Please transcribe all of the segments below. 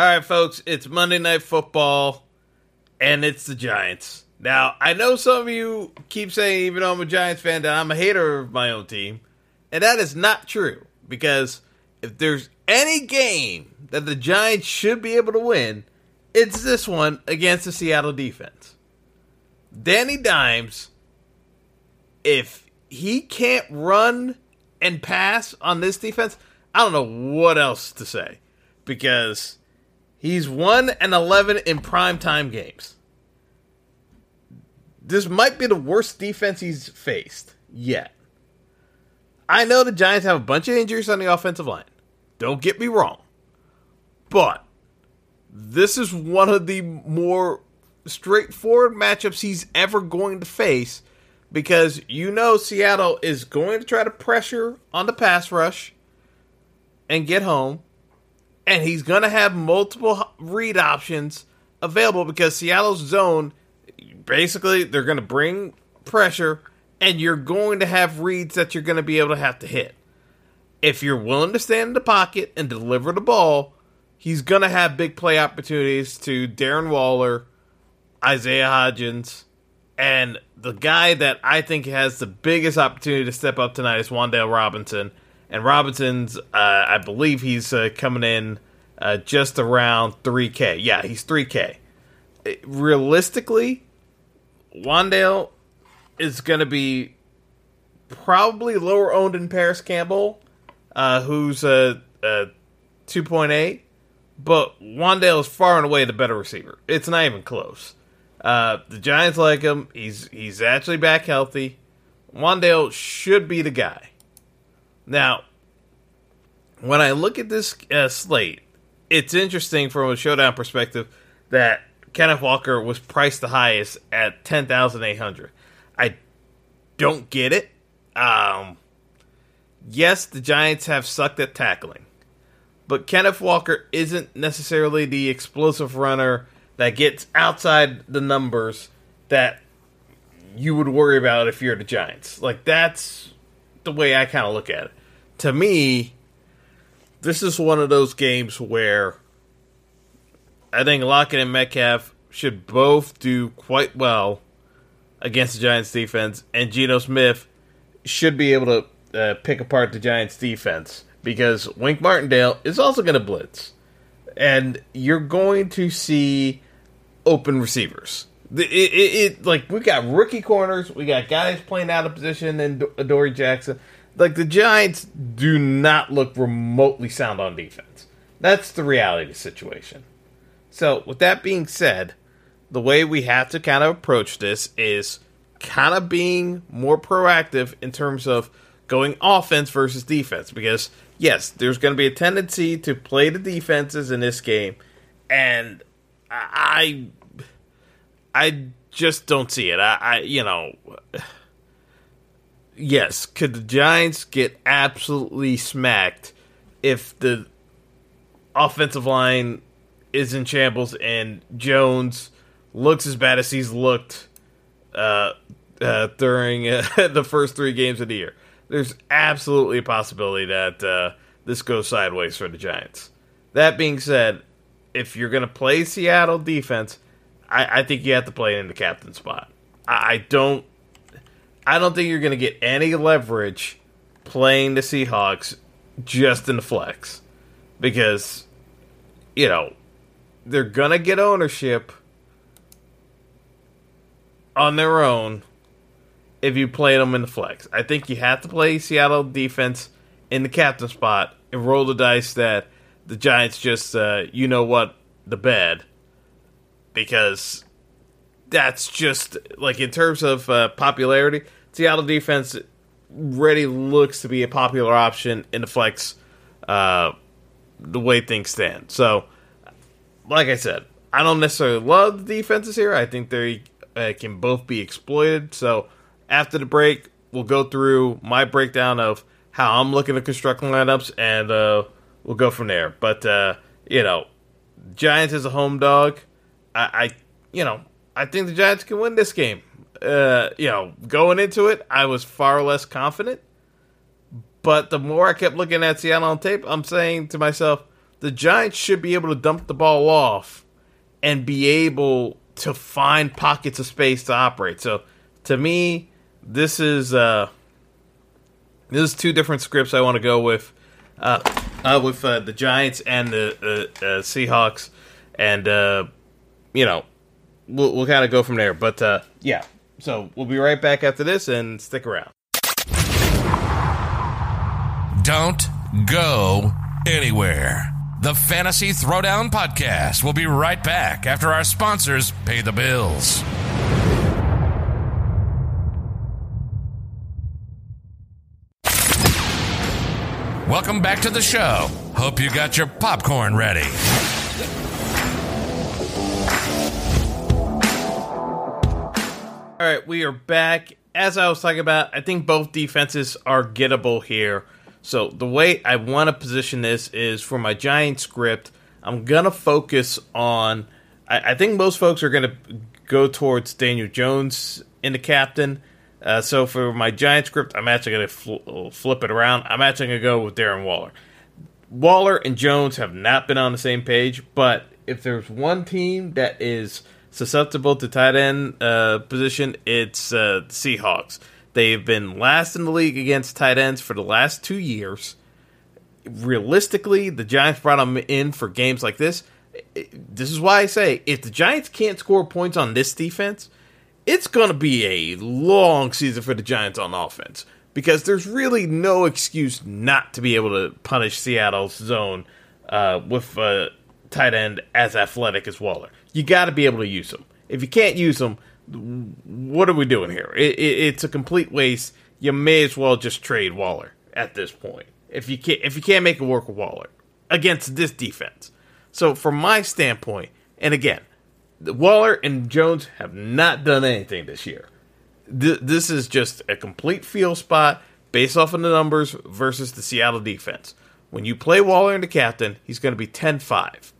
All right, folks, it's Monday Night Football, and it's the Giants. Now, I know some of you keep saying, even though I'm a Giants fan, that I'm a hater of my own team, and that is not true because if there's any game that the Giants should be able to win, it's this one against the Seattle defense. Danny Dimes, if he can't run and pass on this defense, I don't know what else to say because he's 1 and 11 in primetime games. This might be the worst defense he's faced yet. I know the Giants have a bunch of injuries on the offensive line. Don't get me wrong. But this is one of the more straightforward matchups he's ever going to face because you know Seattle is going to try to pressure on the pass rush and get home. And he's going to have multiple read options available because Seattle's zone basically they're going to bring pressure and you're going to have reads that you're going to be able to have to hit. If you're willing to stand in the pocket and deliver the ball, he's going to have big play opportunities to Darren Waller, Isaiah Hodgins, and the guy that I think has the biggest opportunity to step up tonight is Wan'Dale Robinson. And Robinson's, uh, I believe he's uh, coming in uh, just around 3K. Yeah, he's 3K. It, realistically, Wan'Dale is going to be probably lower owned than Parris Campbell, uh, who's a, a 2.8 but Wan'Dale is far and away the better receiver. It's not even close. Uh, the Giants like him. He's he's actually back healthy. Wan'Dale should be the guy. Now, when I look at this uh, slate, it's interesting from a showdown perspective that Kenneth Walker was priced the highest at ten thousand eight hundred. I don't get it. Um, yes, the Giants have sucked at tackling but Kenneth Walker isn't necessarily the explosive runner that gets outside the numbers that you would worry about if you're the Giants. Like that's the way I kind of look at it. To me, this is one of those games where I think Lockett and Metcalf should both do quite well against the Giants defense, and Geno Smith should be able to uh, pick apart the Giants defense because Wink Martindale is also going to blitz, and you're going to see open receivers. It, it, it, like we got rookie corners, we got guys playing out of position, and Adoree' Jackson. Like the Giants do not look remotely sound on defense. That's the reality of the situation. So, with that being said, the way we have to kind of approach this is kind of being more proactive in terms of going offense versus defense because yes, there's going to be a tendency to play the defenses in this game, and I, I just don't see it. I, I you know, yes, could the Giants get absolutely smacked if the offensive line is in shambles and Jones looks as bad as he's looked uh, uh, during uh, the first three games of the year? there's absolutely a possibility that uh, this goes sideways for the Giants. That being said, if you're going to play Seattle defense, I, I, think you have to play it in the captain spot. I, I don't, I don't think you're going to get any leverage playing the Seahawks just in the flex because, you know, they're going to get ownership on their own if you play them in the flex. I think you have to play Seattle defense in the captain spot and roll the dice that the Giants just, uh, you know what, the bed. Because that's just, like, in terms of uh, popularity, Seattle defense really looks to be a popular option in the flex uh, the way things stand. So, like I said, I don't necessarily love the defenses here. I think they uh, can both be exploited. So after the break, we'll go through my breakdown of how I'm looking to construct lineups, and uh, we'll go from there. But uh, you know, Giants is a home dog, I, I, you know, I think the Giants can win this game. Uh, you know, going into it, I was far less confident. But the more I kept looking at Seattle on tape, I'm saying to myself, the Giants should be able to dump the ball off and be able to find pockets of space to operate. So to me, this is uh, this is two different scripts I want to go with, uh, uh, with uh, the Giants and the uh, uh, Seahawks, and uh, you know, we'll, we'll kind of go from there. But uh, yeah, so we'll be right back after this, and stick around. Don't go anywhere. The Fantasy Throwdown Podcast will be right back after our sponsors pay the bills. Welcome back to the show. Hope you got your popcorn ready. All right, we are back. As I was talking about, I think both defenses are gettable here. So the way I want to position this is for my giant script. I'm gonna focus on. I, I think most folks are gonna go towards Daniel Jones in the captain. Uh, so for my giant script, I'm actually gonna fl- flip it around. I'm actually gonna go with Darren Waller. Waller and Jones have not been on the same page, but if there's one team that is susceptible to tight end uh, position, it's uh, Seahawks. They've been last in the league against tight ends for the last two years. Realistically, the Giants brought them in for games like this. This is why I say if the Giants can't score points on this defense, it's going to be a long season for the Giants on offense because there's really no excuse not to be able to punish Seattle's zone uh, with a tight end as athletic as Waller. You got to be able to use them. If you can't use them, what are we doing here? It, it, it's a complete waste. You may as well just trade Waller at this point if you can't if you can't make it work with Waller against this defense. So from my standpoint, and again, Waller and Jones have not done anything this year. Th- this is just a complete feel spot based off of the numbers versus the Seattle defense. When you play Waller and the captain, he's going to be 10-5.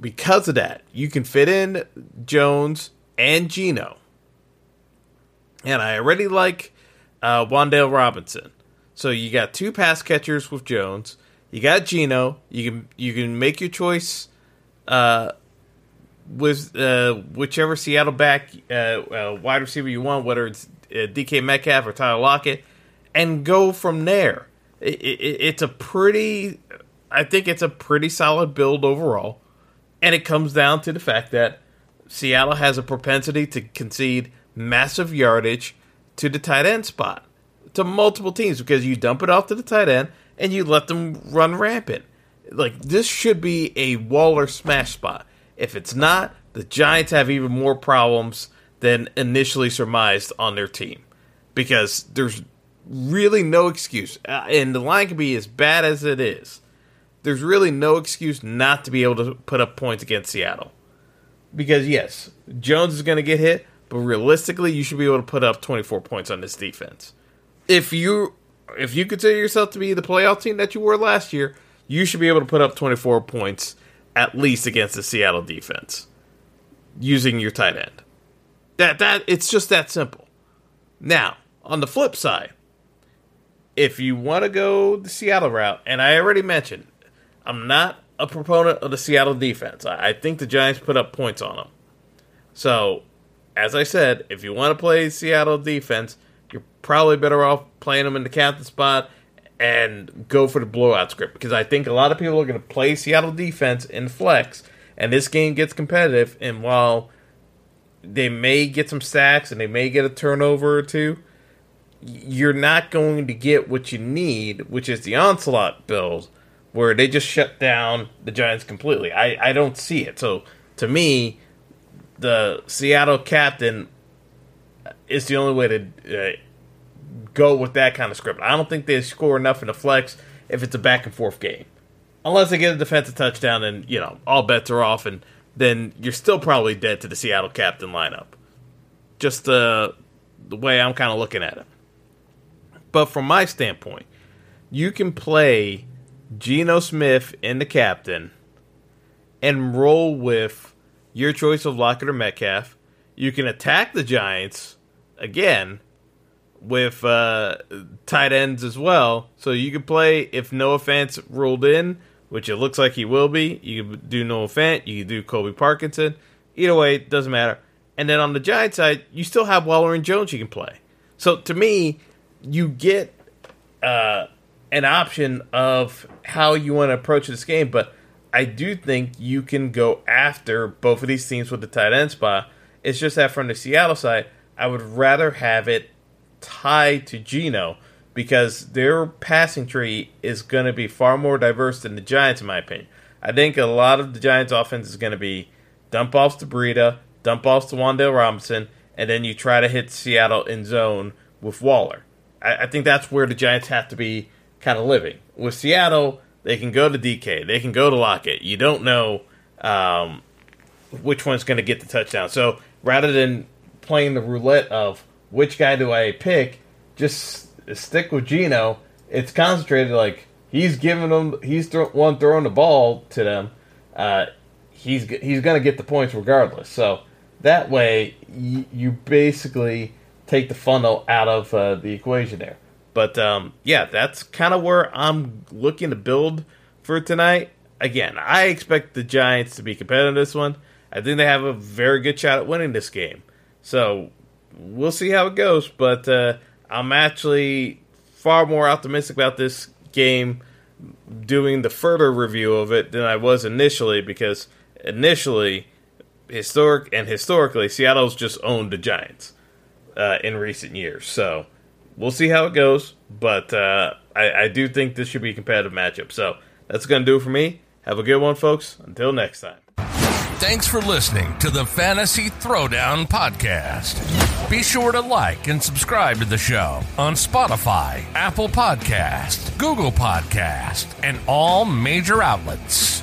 Because of that, you can fit in Jones and Geno. And I already like uh, Wan'Dale Robinson. So you got two pass catchers with Jones. You got Geno. You can you can make your choice uh, with uh, whichever Seattle back uh, uh wide receiver you want, whether it's uh, DK Metcalf or Tyler Lockett, and go from there. It, it, it's a pretty, I think it's a pretty solid build overall, and it comes down to the fact that Seattle has a propensity to concede massive yardage to the tight end spot to multiple teams because you dump it off to the tight end and you let them run rampant. Like this should be a Waller smash spot. If it's not, the Giants have even more problems than initially surmised on their team because there's really no excuse, uh, and the line can be as bad as it is. There's really no excuse not to be able to put up points against Seattle because yes, Jones is going to get hit, but realistically, you should be able to put up 24 points on this defense. If you if you consider yourself to be the playoff team that you were last year, you should be able to put up 24 points at least against the Seattle defense using your tight end. That that it's just that simple. Now, on the flip side, if you want to go the Seattle route, and I already mentioned, I'm not a proponent of the Seattle defense. I, I think the Giants put up points on them. So, as I said, if you want to play Seattle defense, you're probably better off playing them in the captain spot and go for the blowout script because I think a lot of people are going to play Seattle defense in flex, and this game gets competitive. And while they may get some sacks and they may get a turnover or two, you're not going to get what you need, which is the onslaught build where they just shut down the Giants completely. I, I don't see it. So to me, the Seattle captain is the only way to uh, go with that kind of script. I don't think they score enough in the flex if it's a back and forth game. unless they get a defensive touchdown, and you know all bets are off, and then you're still probably dead to the Seattle captain lineup. Just the the way I'm kind of looking at it. But from my standpoint, you can play Geno Smith in the captain and roll with your choice of Lockett or Metcalf. You can attack the Giants again with uh, tight ends as well. So you could play if Noah Fant ruled in, which it looks like he will be. You could do Noah Fant. You could do Colby Parkinson. Either way, it doesn't matter. And then on the Giant side, you still have Waller and Jones you can play. So to me, you get uh, an option of how you want to approach this game, but I do think you can go after both of these teams with the tight end spot. It's just that from the Seattle side, I would rather have it tied to Geno because their passing tree is going to be far more diverse than the Giants, in my opinion. I think a lot of the Giants' offense is going to be dump offs to Breida, dump offs to Wan'Dale Robinson, and then you try to hit Seattle in zone with Waller. I, I think that's where the Giants have to be kind of living. With Seattle, they can go to DK, they can go to Lockett. You don't know um, which one's going to get the touchdown. So rather than playing the roulette of which guy do I pick, just stick with Geno. It's concentrated. Like he's giving them, he's one throwing the ball to them. Uh, he's he's going to get the points regardless. So that way, y- you basically take the funnel out of uh, the equation there. But um, yeah, that's kind of where I'm looking to build for tonight. Again, I expect the Giants to be competitive in this one. I think they have a very good shot at winning this game. So we'll see how it goes. But uh, I'm actually far more optimistic about this game doing the further review of it than I was initially because initially, historic and historically, Seattle's just owned the Giants uh, in recent years. So we'll see how it goes, but uh, I, I do think this should be a competitive matchup. So that's going to do it for me. Have a good one, folks. Until next time. Thanks for listening to the Fantasy Throwdown Podcast. Be sure to like and subscribe to the show on Spotify, Apple Podcast, Google Podcast, and all major outlets.